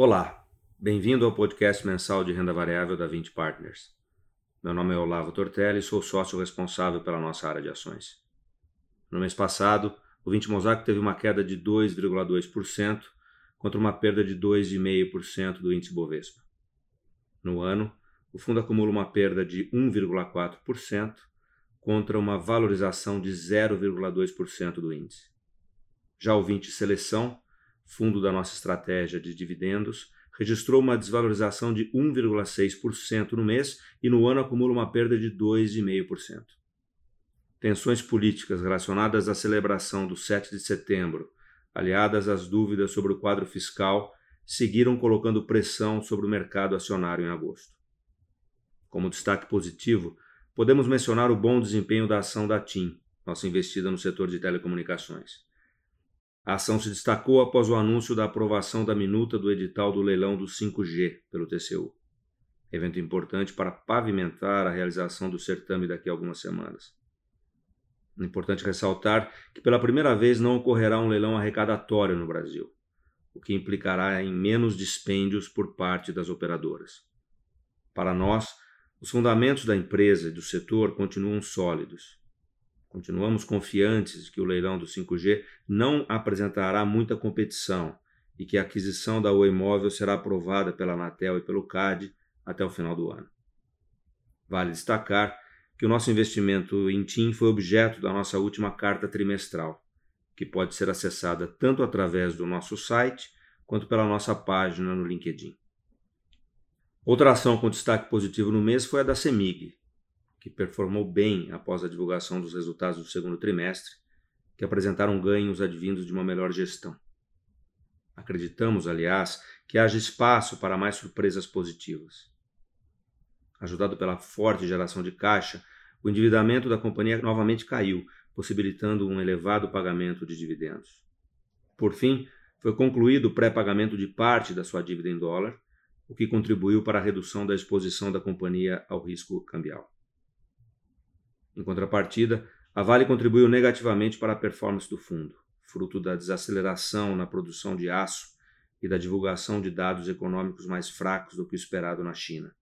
Olá, bem-vindo ao podcast mensal de renda variável da 20 Partners. Meu nome é Olavo Tortelli e sou sócio responsável pela nossa área de ações. No mês passado, o 20 Mosaic teve uma queda de 2,2% contra uma perda de 2,5% do índice Bovespa. No ano, o fundo acumula uma perda de 1,4% contra uma valorização de 0,2% do índice. Já o 20 Seleção fundo da nossa estratégia de dividendos, registrou uma desvalorização de 1,6% no mês e no ano acumula uma perda de 2,5%. Tensões políticas relacionadas à celebração do 7 de setembro, aliadas às dúvidas sobre o quadro fiscal, seguiram colocando pressão sobre o mercado acionário em agosto. Como destaque positivo, podemos mencionar o bom desempenho da ação da TIM, nossa investida no setor de telecomunicações. A ação se destacou após o anúncio da aprovação da minuta do edital do leilão do 5G pelo TCU. Evento importante para pavimentar a realização do certame daqui a algumas semanas. Importante ressaltar que pela primeira vez não ocorrerá um leilão arrecadatório no Brasil, o que implicará em menos dispêndios por parte das operadoras. Para nós, os fundamentos da empresa e do setor continuam sólidos Continuamos confiantes de que o leilão do 5G não apresentará muita competição e que a aquisição da Oi Móvel será aprovada pela Anatel e pelo CAD até o final do ano. Vale destacar que o nosso investimento em TIM foi objeto da nossa última carta trimestral, que pode ser acessada tanto através do nosso site quanto pela nossa página no LinkedIn. Outra ação com destaque positivo no mês foi a da CEMIG, que performou bem após a divulgação dos resultados do segundo trimestre, que apresentaram ganhos advindos de uma melhor gestão. Acreditamos, aliás, que haja espaço para mais surpresas positivas. Ajudado pela forte geração de caixa, o endividamento da companhia novamente caiu, possibilitando um elevado pagamento de dividendos. Por fim, foi concluído o pré-pagamento de parte da sua dívida em dólar, o que contribuiu para a redução da exposição da companhia ao risco cambial. Em contrapartida, a Vale contribuiu negativamente para a performance do fundo, fruto da desaceleração na produção de aço e da divulgação de dados econômicos mais fracos do que o esperado na China.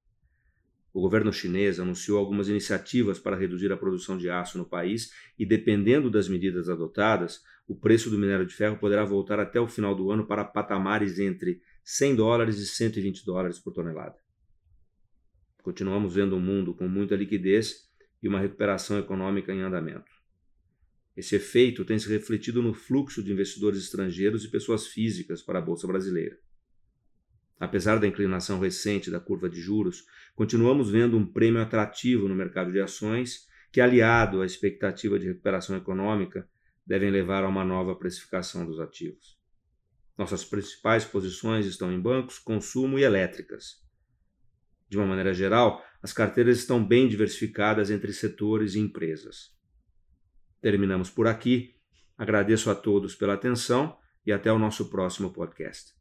O governo chinês anunciou algumas iniciativas para reduzir a produção de aço no país e, dependendo das medidas adotadas, o preço do minério de ferro poderá voltar até o final do ano para patamares entre 100 dólares e 120 dólares por tonelada. Continuamos vendo um mundo com muita liquidez e uma recuperação econômica em andamento. Esse efeito tem se refletido no fluxo de investidores estrangeiros e pessoas físicas para a Bolsa Brasileira. Apesar da inclinação recente da curva de juros, continuamos vendo um prêmio atrativo no mercado de ações que, aliado à expectativa de recuperação econômica, devem levar a uma nova precificação dos ativos. Nossas principais posições estão em bancos, consumo e elétricas. De uma maneira geral, as carteiras estão bem diversificadas entre setores e empresas. Terminamos por aqui. Agradeço a todos pela atenção e até o nosso próximo podcast.